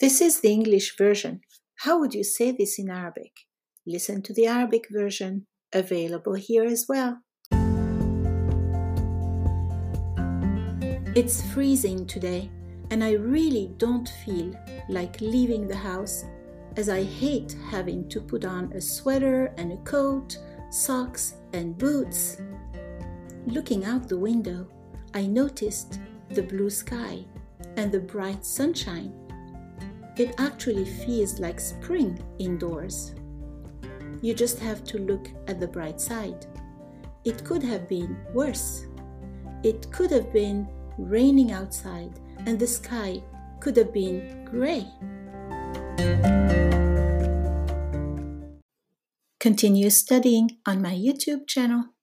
This is the English version. How would you say this in Arabic? Listen to the Arabic version, available here as well. It's freezing today, and I really don't feel like leaving the house as I hate having to put on a sweater and a coat, socks, and boots. Looking out the window, I noticed the blue sky and the bright sunshine. It actually feels like spring indoors. You just have to look at the bright side. It could have been worse. It could have been raining outside and the sky could have been gray. Continue studying on my YouTube channel.